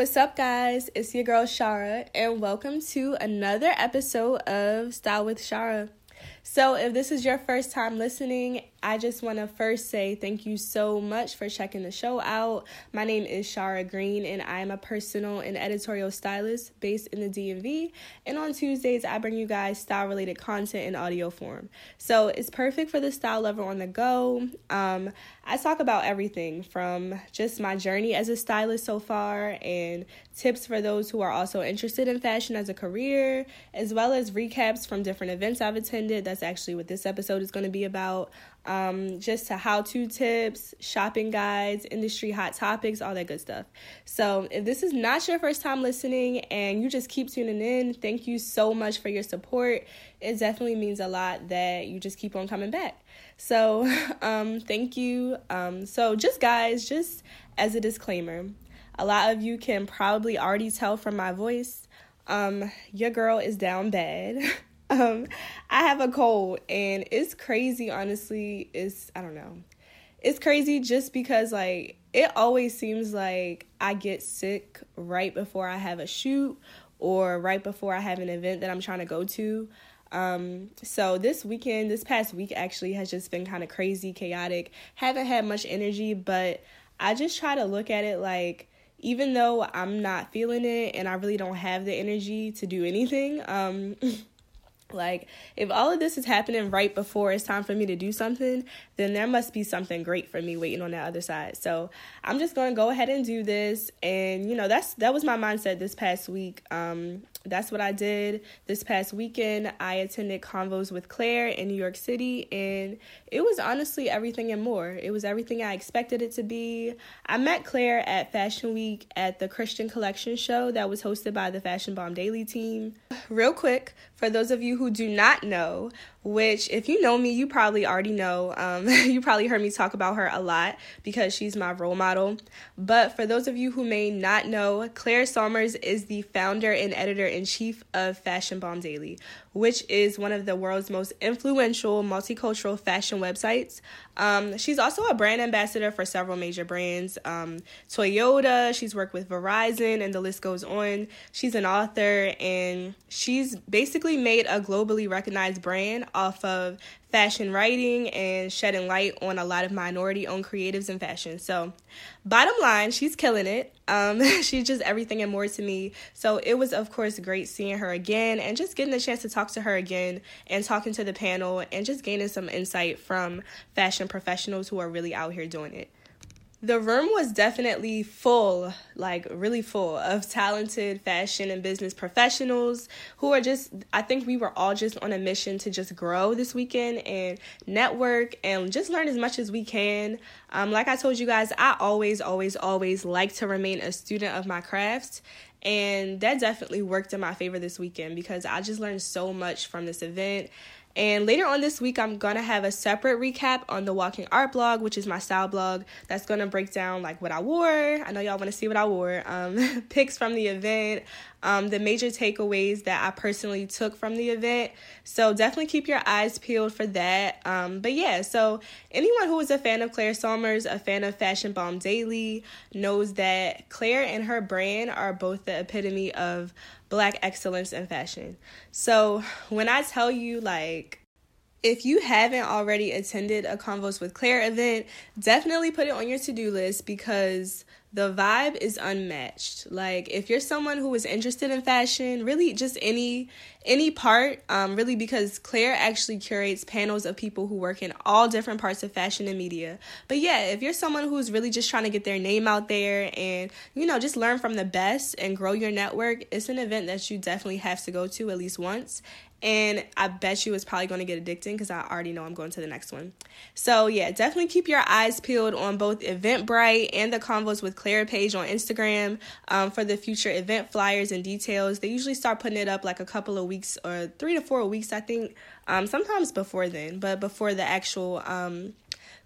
What's up, guys? It's your girl Shara, and welcome to another episode of Style with Shara. So, if this is your first time listening, I just want to first say thank you so much for checking the show out. My name is Shara Green, and I am a personal and editorial stylist based in the DMV. And on Tuesdays, I bring you guys style related content in audio form. So it's perfect for the style lover on the go. Um, I talk about everything from just my journey as a stylist so far and tips for those who are also interested in fashion as a career, as well as recaps from different events I've attended. That's actually what this episode is going to be about um, just to how to tips, shopping guides, industry hot topics, all that good stuff. So, if this is not your first time listening and you just keep tuning in, thank you so much for your support. It definitely means a lot that you just keep on coming back. So, um, thank you. Um, so, just guys, just as a disclaimer, a lot of you can probably already tell from my voice, um, your girl is down bad. Um, I have a cold and it's crazy, honestly. It's, I don't know. It's crazy just because, like, it always seems like I get sick right before I have a shoot or right before I have an event that I'm trying to go to. Um, so this weekend, this past week actually has just been kind of crazy, chaotic. Haven't had much energy, but I just try to look at it like even though I'm not feeling it and I really don't have the energy to do anything, um, Like, if all of this is happening right before it's time for me to do something, then there must be something great for me waiting on the other side. So I'm just to go ahead and do this. And, you know, that's that was my mindset this past week. Um, that's what I did this past weekend. I attended Convos with Claire in New York City, and it was honestly everything and more. It was everything I expected it to be. I met Claire at Fashion Week at the Christian Collection show that was hosted by the Fashion Bomb Daily team. Real quick, for those of you who do not know, which if you know me, you probably already know. Um, you probably heard me talk about her a lot because she's my role model. But for those of you who may not know, Claire Sulmers is the founder and editor in chief of Fashion Bomb Daily, which is one of the world's most influential multicultural fashion websites. Um, she's also a brand ambassador for several major brands um, Toyota, she's worked with Verizon, and the list goes on. She's an author, and she's basically made a globally recognized brand off of fashion writing and shedding light on a lot of minority owned creatives in fashion. So, bottom line, she's killing it. Um, she's just everything and more to me. So, it was, of course, great seeing her again and just getting the chance to talk to her again and talking to the panel and just gaining some insight from fashion professionals who are really out here doing it the room was definitely full, like really full of talented fashion and business professionals who are just, I think we were all just on a mission to just grow this weekend and network and just learn as much as we can. Um, like I told you guys, I always, always, always like to remain a student of my craft. And that definitely worked in my favor this weekend because I just learned so much from this event and later on this week, I'm gonna have a separate recap on the Walking Art blog, which is my style blog. That's gonna break down like what I wore. I know y'all wanna see what I wore. Um, pics from the event, um, the major takeaways that I personally took from the event. So definitely keep your eyes peeled for that. Um, but yeah, so anyone who is a fan of Claire Sulmers, a fan of Fashion Bomb Daily, knows that Claire and her brand are both the epitome of black excellence in fashion. So when I tell you, like, if you haven't already attended a Convos with Claire event, definitely put it on your to do list because the vibe is unmatched. Like if you're someone who is interested in fashion, really just any any part, um, really because Claire actually curates panels of people who work in all different parts of fashion and media. But yeah, if you're someone who's really just trying to get their name out there and you know just learn from the best and grow your network, it's an event that you definitely have to go to at least once and I bet you it's probably going to get addicting because I already know I'm going to the next one. So yeah, definitely keep your eyes peeled on both Eventbrite and the Convos with Claire page on Instagram um, for the future event flyers and details. They usually start putting it up like a couple of weeks or three to four weeks, I think. Um, sometimes before then, but before the actual um,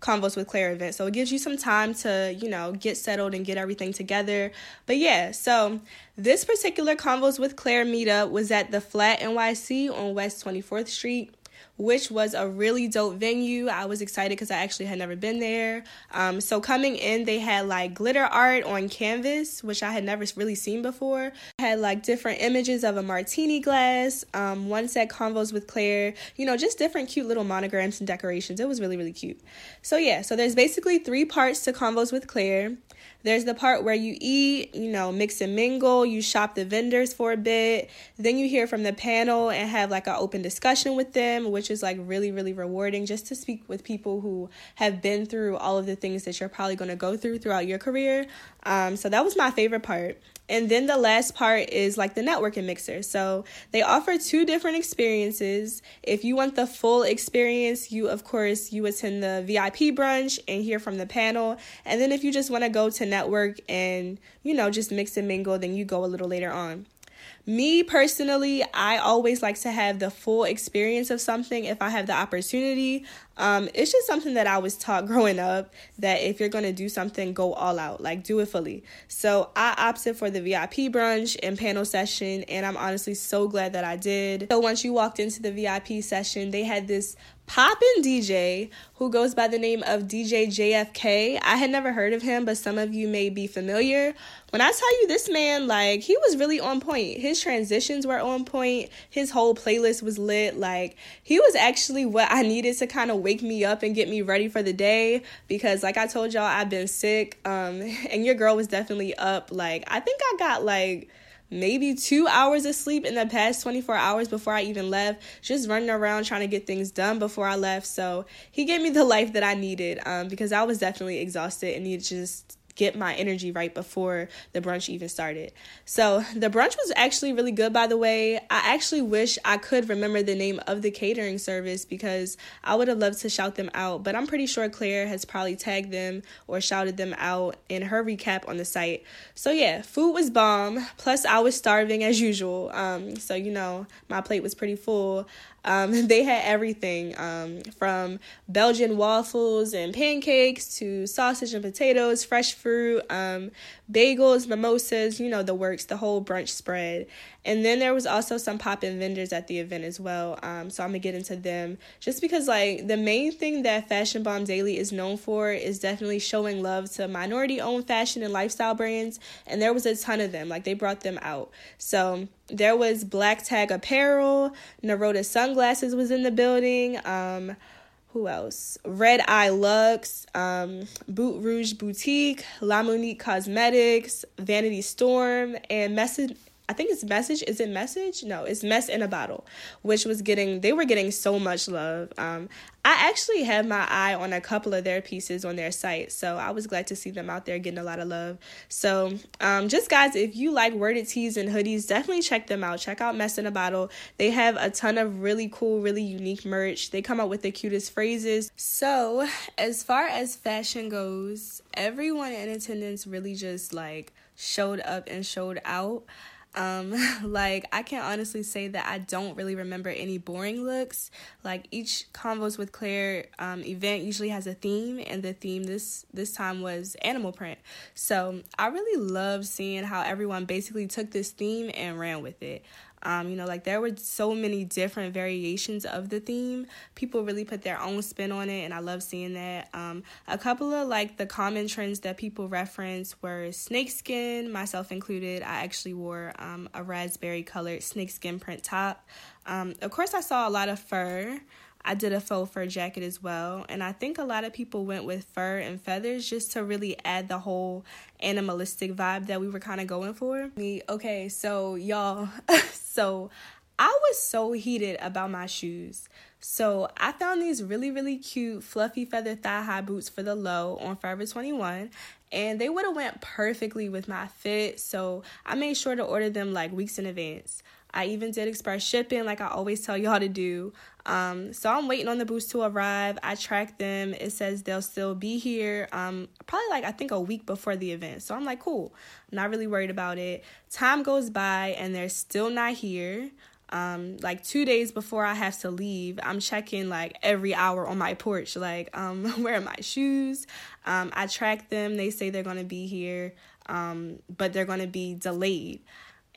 Convos with Claire event. So it gives you some time to, you know, get settled and get everything together. But yeah, so this particular Convos with Claire meetup was at the Flat NYC on West 24th Street which was a really dope venue. I was excited because I actually had never been there. Um, so coming in, they had like glitter art on canvas, which I had never really seen before. Had like different images of a martini glass. Um, one said convos with Claire. You know, just different cute little monograms and decorations. It was really really cute. So yeah, so there's basically three parts to convos with Claire. There's the part where you eat, you know, mix and mingle, you shop the vendors for a bit, then you hear from the panel and have like an open discussion with them, which is like really, really rewarding just to speak with people who have been through all of the things that you're probably going to go through throughout your career. Um, so that was my favorite part. And then the last part is like the networking mixer. So they offer two different experiences. If you want the full experience, you of course you attend the VIP brunch and hear from the panel. And then if you just want to go to network and, you know, just mix and mingle, then you go a little later on. Me personally, I always like to have the full experience of something if I have the opportunity. Um, it's just something that I was taught growing up that if you're going to do something, go all out, like do it fully. So I opted for the VIP brunch and panel session, and I'm honestly so glad that I did. So once you walked into the VIP session, they had this poppin' DJ who goes by the name of DJ JFK. I had never heard of him, but some of you may be familiar. When I tell you this man, like, he was really on point. His transitions were on point. His whole playlist was lit. Like, he was actually what I needed to kind of wake me up and get me ready for the day because, like I told y'all, I've been sick. Um, and your girl was definitely up. Like, I think I got like maybe two hours of sleep in the past 24 hours before I even left, just running around trying to get things done before I left. So he gave me the life that I needed um, because I was definitely exhausted and needed just get my energy right before the brunch even started. So, the brunch was actually really good, by the way. I actually wish I could remember the name of the catering service because I would have loved to shout them out, but I'm pretty sure Claire has probably tagged them or shouted them out in her recap on the site. So, yeah, food was bomb. Plus, I was starving as usual. Um, so, you know, my plate was pretty full. Um, they had everything um, from Belgian waffles and pancakes to sausage and potatoes, fresh fruit, um, bagels, mimosas, you know, the works, the whole brunch spread. And then there was also some pop in vendors at the event as well. Um, so I'm gonna get into them just because, like, the main thing that Fashion Bomb Daily is known for is definitely showing love to minority owned fashion and lifestyle brands. And there was a ton of them, like, they brought them out. So there was Black Tag Apparel, Naroda Sunglasses was in the building. Um, who else? Red Eye Lux, um, Boot Rouge Boutique, La Monique Cosmetics, Vanity Storm, and Message I think it's message. Is it message? No, it's mess in a bottle, which was getting they were getting so much love. Um, I actually had my eye on a couple of their pieces on their site, so I was glad to see them out there getting a lot of love. So, um, just guys, if you like worded tees and hoodies, definitely check them out. Check out Mess in a Bottle. They have a ton of really cool, really unique merch. They come out with the cutest phrases. So, as far as fashion goes, everyone in attendance really just like showed up and showed out. Um, like I can honestly say that I don't really remember any boring looks. Like each convos with Claire um, event usually has a theme, and the theme this this time was animal print. So I really love seeing how everyone basically took this theme and ran with it. Um, you know, like there were so many different variations of the theme. People really put their own spin on it, and I love seeing that. Um, a couple of like the common trends that people reference were snakeskin, myself included. I actually wore um, a raspberry colored snakeskin print top. Um, of course, I saw a lot of fur. I did a faux fur jacket as well. And I think a lot of people went with fur and feathers just to really add the whole animalistic vibe that we were kind of going for. Me, okay, so y'all, so I was so heated about my shoes. So I found these really, really cute fluffy feather thigh high boots for the low on Forever 21 and they would have went perfectly with my fit. So I made sure to order them like weeks in advance. I even did express shipping like I always tell y'all to do. Um, so I'm waiting on the boots to arrive. I tracked them. It says they'll still be here. Um, probably like I think a week before the event. So I'm like, cool. Not really worried about it. Time goes by and they're still not here. Um, like two days before I have to leave, I'm checking like every hour on my porch, like, um, where are my shoes? Um, I track them. They say they're gonna be here, um, but they're gonna be delayed.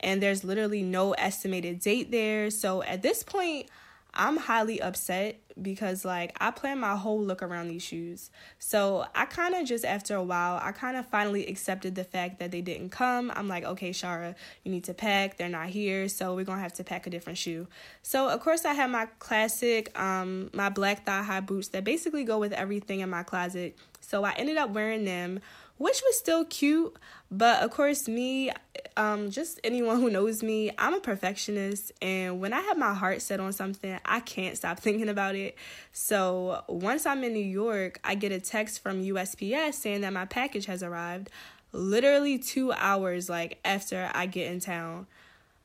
And there's literally no estimated date there. So at this point, I'm highly upset because like I planned my whole look around these shoes. So I kind of just after a while, I kind of finally accepted the fact that they didn't come. I'm like, okay, Shara, you need to pack. They're not here, so we're gonna have to pack a different shoe. So of course I have my classic, um, my black thigh high boots that basically go with everything in my closet. So I ended up wearing them which was still cute. But of course, me, um, just anyone who knows me, I'm a perfectionist. And when I have my heart set on something, I can't stop thinking about it. So once I'm in New York, I get a text from USPS saying that my package has arrived literally two hours like after I get in town.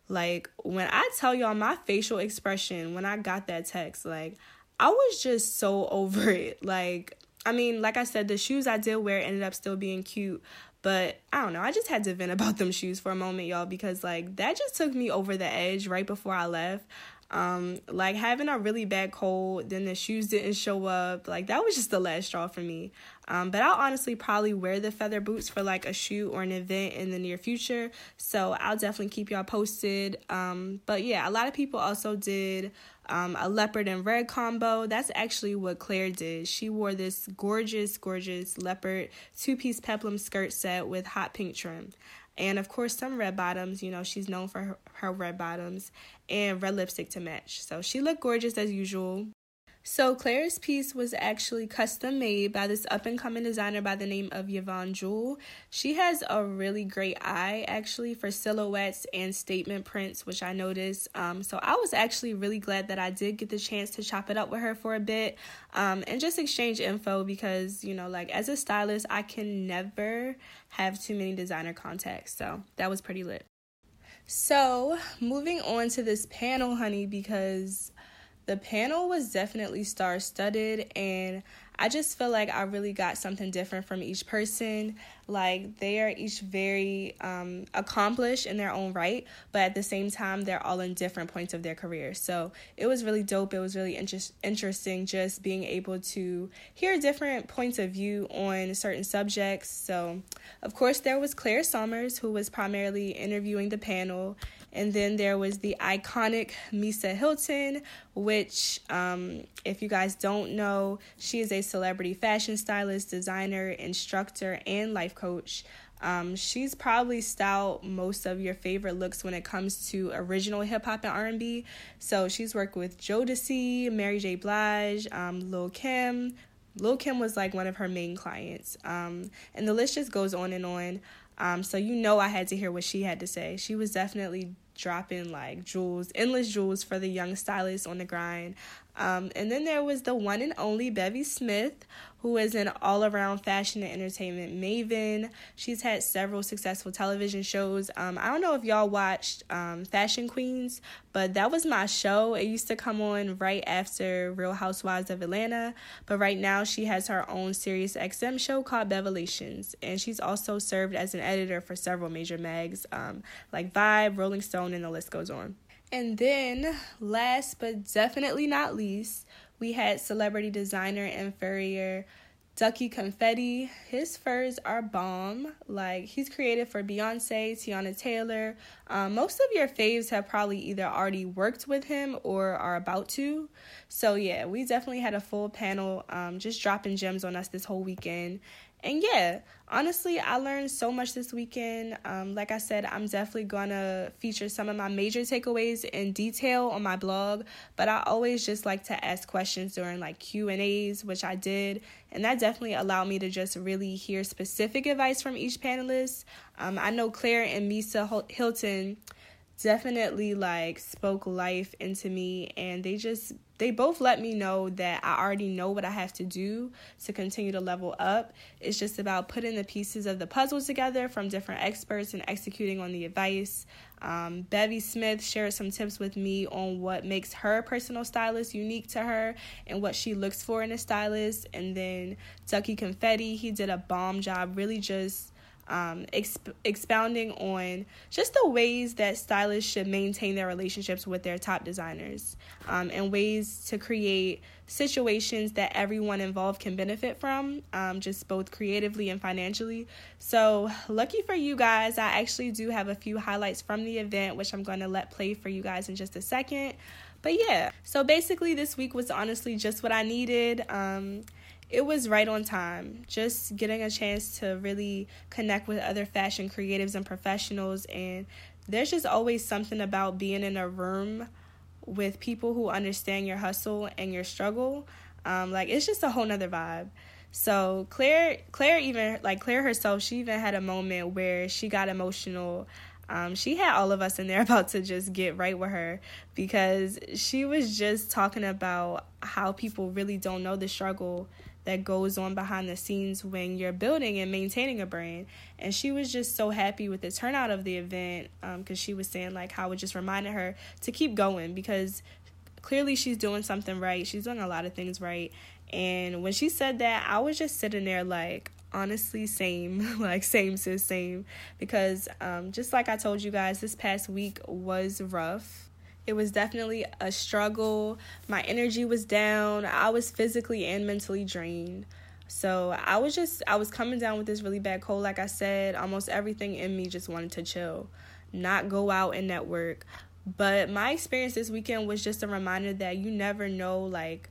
Like when I tell y'all my facial expression when I got that text, like I was just so over it. Like I mean, like I said, the shoes I did wear ended up still being cute, but I don't know. I just had to vent about them shoes for a moment, y'all, because like that just took me over the edge right before I left. Um, like having a really bad cold, then the shoes didn't show up. Like that was just the last straw for me. Um, but I'll honestly probably wear the feather boots for like a shoot or an event in the near future. So I'll definitely keep y'all posted. Um, but yeah, a lot of people also did um, a leopard and red combo. That's actually what Claire did. She wore this gorgeous, gorgeous leopard two piece peplum skirt set with hot pink trim. And of course, some red bottoms. You know, she's known for her, her red bottoms and red lipstick to match. So she looked gorgeous as usual. So Claire's piece was actually custom made by this up and coming designer by the name of Yvonne Jewell. She has a really great eye actually for silhouettes and statement prints, which I noticed. Um, so I was actually really glad that I did get the chance to chop it up with her for a bit um, and just exchange info because you know, like as a stylist, I can never have too many designer contacts. So that was pretty lit. So moving on to this panel, honey, because the panel was definitely star studded and I just feel like I really got something different from each person. Like they are each very um, accomplished in their own right, but at the same time, they're all in different points of their career. So it was really dope. It was really inter- interesting just being able to hear different points of view on certain subjects. So, of course, there was Claire Sulmers, who was primarily interviewing the panel, and then there was the iconic Misa Hylton, which, um, if you guys don't know, she is a celebrity fashion stylist, designer, instructor, and life coach. Um, she's probably styled most of your favorite looks when it comes to original hip hop and R and B. So she's worked with Jodeci, Mary J. Blige, um, Lil Kim. Lil Kim was like one of her main clients, um, and the list just goes on and on. Um, so you know I had to hear what she had to say. She was definitely dropping like jewels, endless jewels for the young stylists on the grind. Um, and then there was the one and only Bevy Smith, who is an all around fashion and entertainment maven. She's had several successful television shows. Um, I don't know if y'all watched um, Fashion Queens, but that was my show. It used to come on right after Real Housewives of Atlanta. But right now, she has her own Sirius XM show called Bevelations. And she's also served as an editor for several major mags um, like Vibe, Rolling Stone, and the list goes on. And then, last but definitely not least, we had celebrity designer and furrier Ducky Confetti. His furs are bomb. Like he's created for Beyonce, Teyana Taylor. Um, most of your faves have probably either already worked with him or are about to. So yeah, we definitely had a full panel, um, just dropping gems on us this whole weekend and yeah, honestly, I learned so much this weekend. Um, like I said, I'm definitely gonna feature some of my major takeaways in detail on my blog. But I always just like to ask questions during like Q and A's, which I did, and that definitely allowed me to just really hear specific advice from each panelist. Um, I know Claire and Misa Hylton definitely like spoke life into me and they just they both let me know that I already know what I have to do to continue to level up. It's just about putting the pieces of the puzzle together from different experts and executing on the advice. Um, Bevy Smith shared some tips with me on what makes her personal stylist unique to her and what she looks for in a stylist. And then Ducky Confetti, he did a bomb job, really just um, exp- expounding on just the ways that stylists should maintain their relationships with their top designers um, and ways to create situations that everyone involved can benefit from, um, just both creatively and financially. So, lucky for you guys, I actually do have a few highlights from the event, which I'm going to let play for you guys in just a second. But yeah, so basically, this week was honestly just what I needed. Um, it was right on time. Just getting a chance to really connect with other fashion creatives and professionals. And there's just always something about being in a room with people who understand your hustle and your struggle. Um, like it's just a whole nother vibe. So Claire, Claire even like Claire herself, she even had a moment where she got emotional. Um, she had all of us in there about to just get right with her because she was just talking about how people really don't know the struggle that goes on behind the scenes when you're building and maintaining a brand. And she was just so happy with the turnout of the event because um, she was saying like how it just reminded her to keep going because clearly she's doing something right. She's doing a lot of things right. And when she said that, I was just sitting there like, honestly, same, like same sis, same. Because um, just like I told you guys, this past week was rough it was definitely a struggle. My energy was down. I was physically and mentally drained. So I was just, I was coming down with this really bad cold. Like I said, almost everything in me just wanted to chill, not go out and network. But my experience this weekend was just a reminder that you never know, like,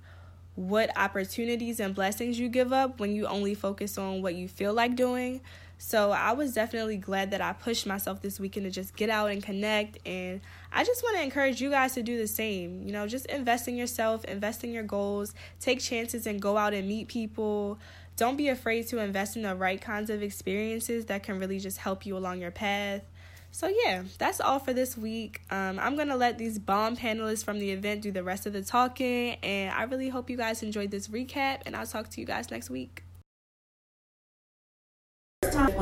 what opportunities and blessings you give up when you only focus on what you feel like doing. So I was definitely glad that I pushed myself this weekend to just get out and connect. And I just want to encourage you guys to do the same. You know, just invest in yourself, invest in your goals, take chances and go out and meet people. Don't be afraid to invest in the right kinds of experiences that can really just help you along your path. So, yeah, that's all for this week. Um, I'm going to let these bomb panelists from the event do the rest of the talking. And I really hope you guys enjoyed this recap. And I'll talk to you guys next week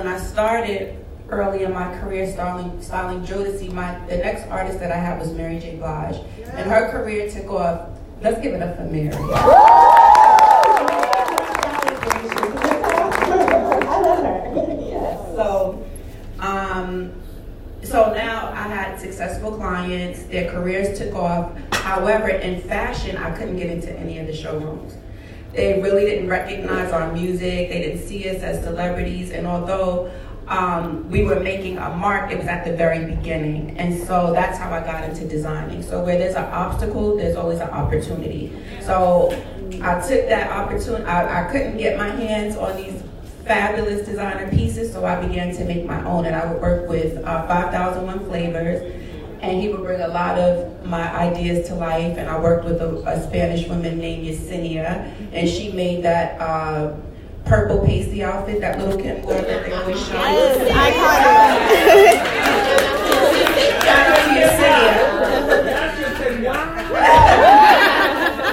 when I started early in my career styling styling Jodeci, my the next artist that I had was Mary J. Blige. And her career took off. Let's give it up for Mary. So um so now I had successful clients, their careers took off. However, in fashion, I couldn't get into any of the showrooms. They really didn't recognize our music. They didn't see us as celebrities. And although um, we were making a mark, it was at the very beginning. And so that's how I got into designing. So where there's an obstacle, there's always an opportunity. So I took that opportunity. I, I couldn't get my hands on these fabulous designer pieces, so I began to make my own. And I would work with uh, 5001 Flavors and he would bring a lot of my ideas to life. And I worked with a, a Spanish woman named Yesenia, and she made that uh, purple pasty outfit, that little Kim girl that they always show. Yes,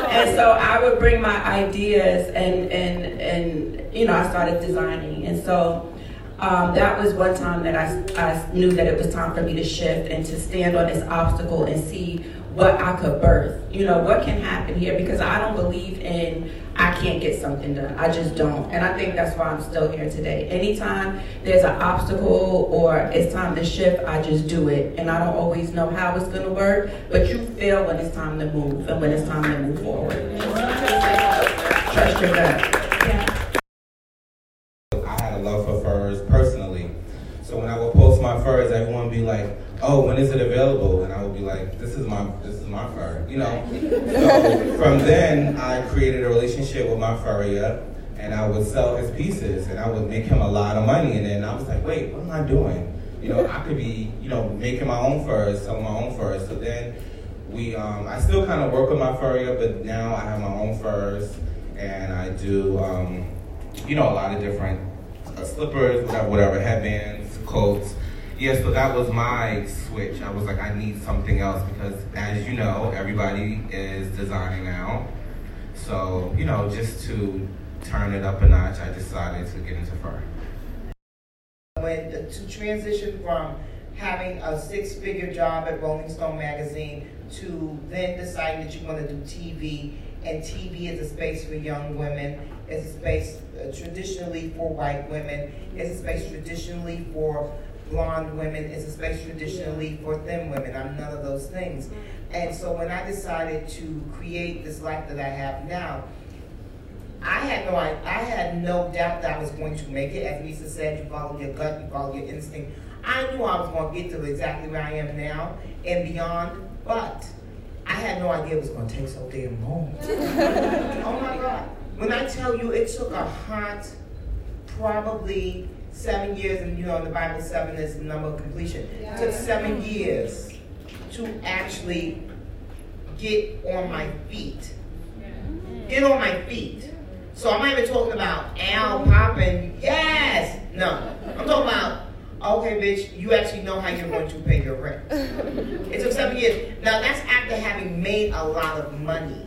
and so I would bring my ideas, and and and you know I started designing, and so um, that was one time that I, I knew that it was time for me to shift and to stand on this obstacle and see what I could birth. You know, what can happen here because I don't believe in I can't get something done. I just don't. And I think that's why I'm still here today. Anytime there's an obstacle or it's time to shift, I just do it. And I don't always know how it's going to work, but you feel when it's time to move and when it's time to move forward. Trust your gut. I had a love for furs personally. So when I would post my furs, everyone would be like, "Oh, when is it available?" And I like, "This is my this is my fur," you know. so from then, I created a relationship with my furrier, and I would sell his pieces, and I would make him a lot of money. And then I was like, "Wait, what am I doing?" You know, I could be, you know, making my own furs, selling my own furs. So then we, um, I still kind of work with my furrier, but now I have my own furs, and I do, um, you know, a lot of different uh, slippers, whatever, whatever, headbands, coats. Yeah, so that was my switch. I was like, I need something else because, as you know, everybody is designing now. So, you know, just to turn it up a notch, I decided to get into fur. When to transition from having a six-figure job at Rolling Stone magazine to then deciding that you want to do TV, and TV is a space for young women, It's a space uh, traditionally for white women. It's a space traditionally for blonde women. It's a space traditionally for thin women. I'm none of those things. Mm. And so when I decided to create this life that I have now, I had no I, I had no doubt that I was going to make it. As Misa said, you follow your gut, you follow your instinct. I knew I was going to get to exactly where I am now and beyond, but I had no idea it was going to take so damn long. oh my God. When I tell you it took a hot, probably seven years, and you know in the Bible seven is the number of completion. It took seven years to actually get on my feet. Get on my feet. So I'm not even talking about Al popping, yes! No. I'm talking about Okay, bitch, you actually know how you're going to pay your rent. it took seven years. Now, that's after having made a lot of money.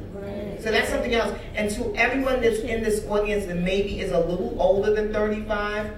So that's something else. And to everyone that's in this audience that maybe is a little older than 35,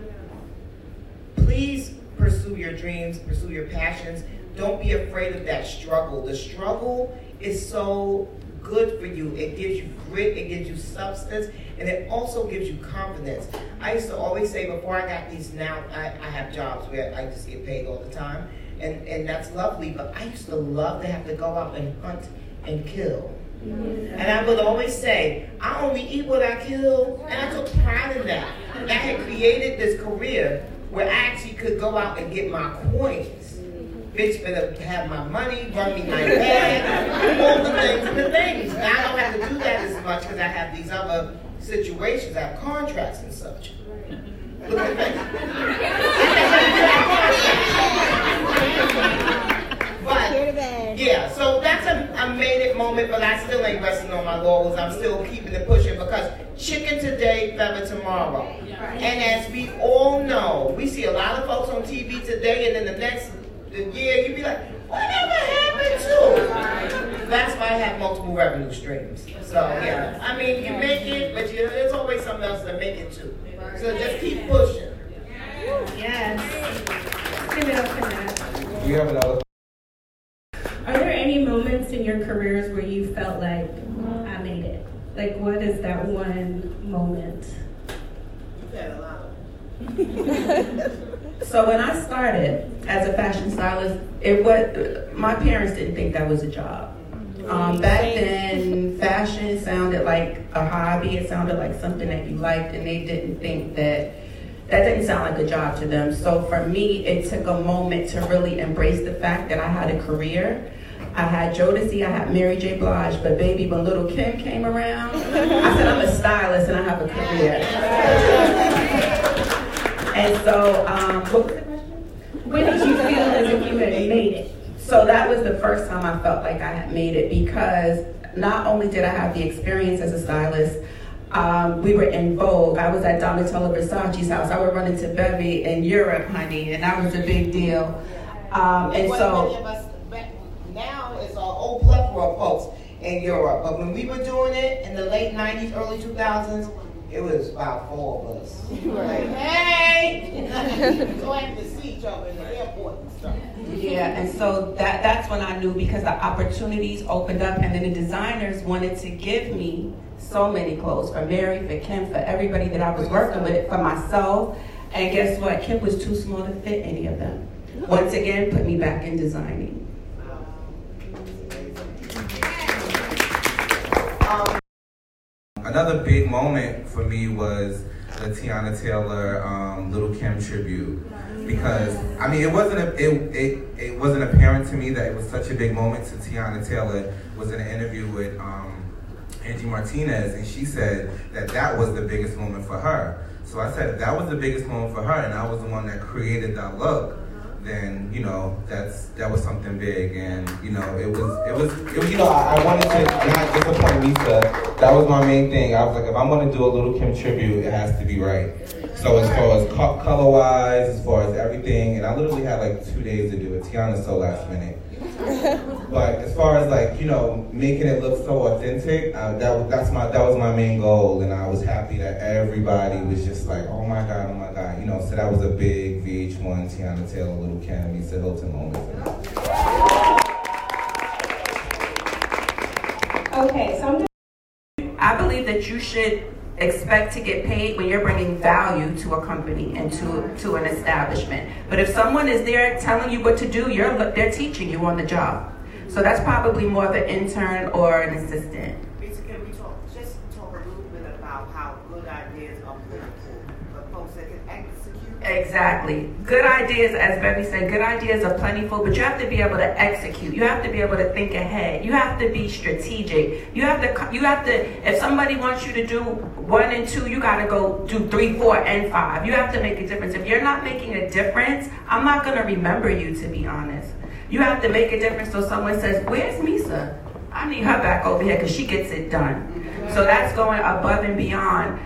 please pursue your dreams, pursue your passions. Don't be afraid of that struggle. The struggle is so good for you. It gives you grit, it gives you substance, and it also gives you confidence. I used to always say before I got these now, I, I have jobs where I just get paid all the time, and, and that's lovely, but I used to love to have to go out and hunt and kill. And I would always say, I only eat what I kill, and I took pride in that. I had created this career where I actually could go out and get my coins bitch better have my money, run me my bag, all the things and the things. Now I don't have to do that as much because I have these other situations, I have contracts and such. Look at the But, yeah, so that's a, a made it moment, but I still ain't resting on my laurels. I'm still keeping it pushing because chicken today, feather tomorrow. And as we all know, we see a lot of folks on TV today, and then the next year, you'd be like, whatever happened to? That's why I have multiple revenue streams. So yeah, I mean, you make it, but you, there's always something else to make it too. So just keep pushing. Yes. Give it up for that. We have another. Are there any moments in your careers where you felt like I made it? Like, what is that one moment? You've had a lot So when I started as a fashion stylist, it was my parents didn't think that was a job. Um, back then, fashion sounded like a hobby. It sounded like something that you liked, and they didn't think that that didn't sound like a job to them. So for me, it took a moment to really embrace the fact that I had a career. I had Jodeci, I had Mary J. Blige, but baby, when Little Kim came around, I said I'm a stylist and I have a career. And so, um, what was the question? When did you feel as if you had made it? So that was the first time I felt like I had made it because not only did I have the experience as a stylist, um, we were in Vogue. I was at Donatella Versace's house. I would run into Bevy in Europe, honey, and that was a big deal. Um, and so now it's a whole plethora of folks in Europe. But when we were doing it in the late '90s, early 2000s, it was about four of us. Like, hey! so I had to see each other in the airport and stuff. Yeah, and so that that's when I knew because the opportunities opened up, and then the designers wanted to give me so many clothes for Mary, for Kim, for everybody that I was working with, for myself. And guess what? Kim was too small to fit any of them. Once again, put me back in designing. Another big moment for me was the Teyana Taylor um, Little Kim tribute because I mean it wasn't a, it, it it wasn't apparent to me that it was such a big moment to Teyana Taylor was in an interview with um, Angie Martinez and she said that that was the biggest moment for her. So I said that was the biggest moment for her and I was the one that created that look then you know that's that was something big, and you know it was it was, it you know I, I, wanted to not disappoint Misa. That was my main thing. I was like, if I'm to do a little Kim tribute, it has to be right. So as far as co- color wise, as far as everything, and I literally had like two days to do it. Teyana's so last minute. but as far as like you know making it look so authentic, uh, that that's my that was my main goal, and I was happy that everybody was just like, oh my god, oh my god, you know. So that was a big VH1 Teyana Taylor Little Kim Misa Hylton moment. Okay, so I'm. I believe that you should expect to get paid when you're bringing value to a company and to, to an establishment. But if someone is there telling you what to do, you're, they're teaching you on the job. So that's probably more of an intern or an assistant. Can we talk, just talk a little bit about how good ideas are plentiful, but folks that can execute? Exactly. Good ideas, as Bevy said, good ideas are plentiful, but you have to be able to execute. You have to be able to think ahead. You have to be strategic. You have to, you have to, if somebody wants you to do one and two, you got to go do three, four, and five. You have to make a difference. If you're not making a difference, I'm not to remember you, to be honest. You have to make a difference so someone says, Where's Misa? I need her back over here because she gets it done. So that's going above and beyond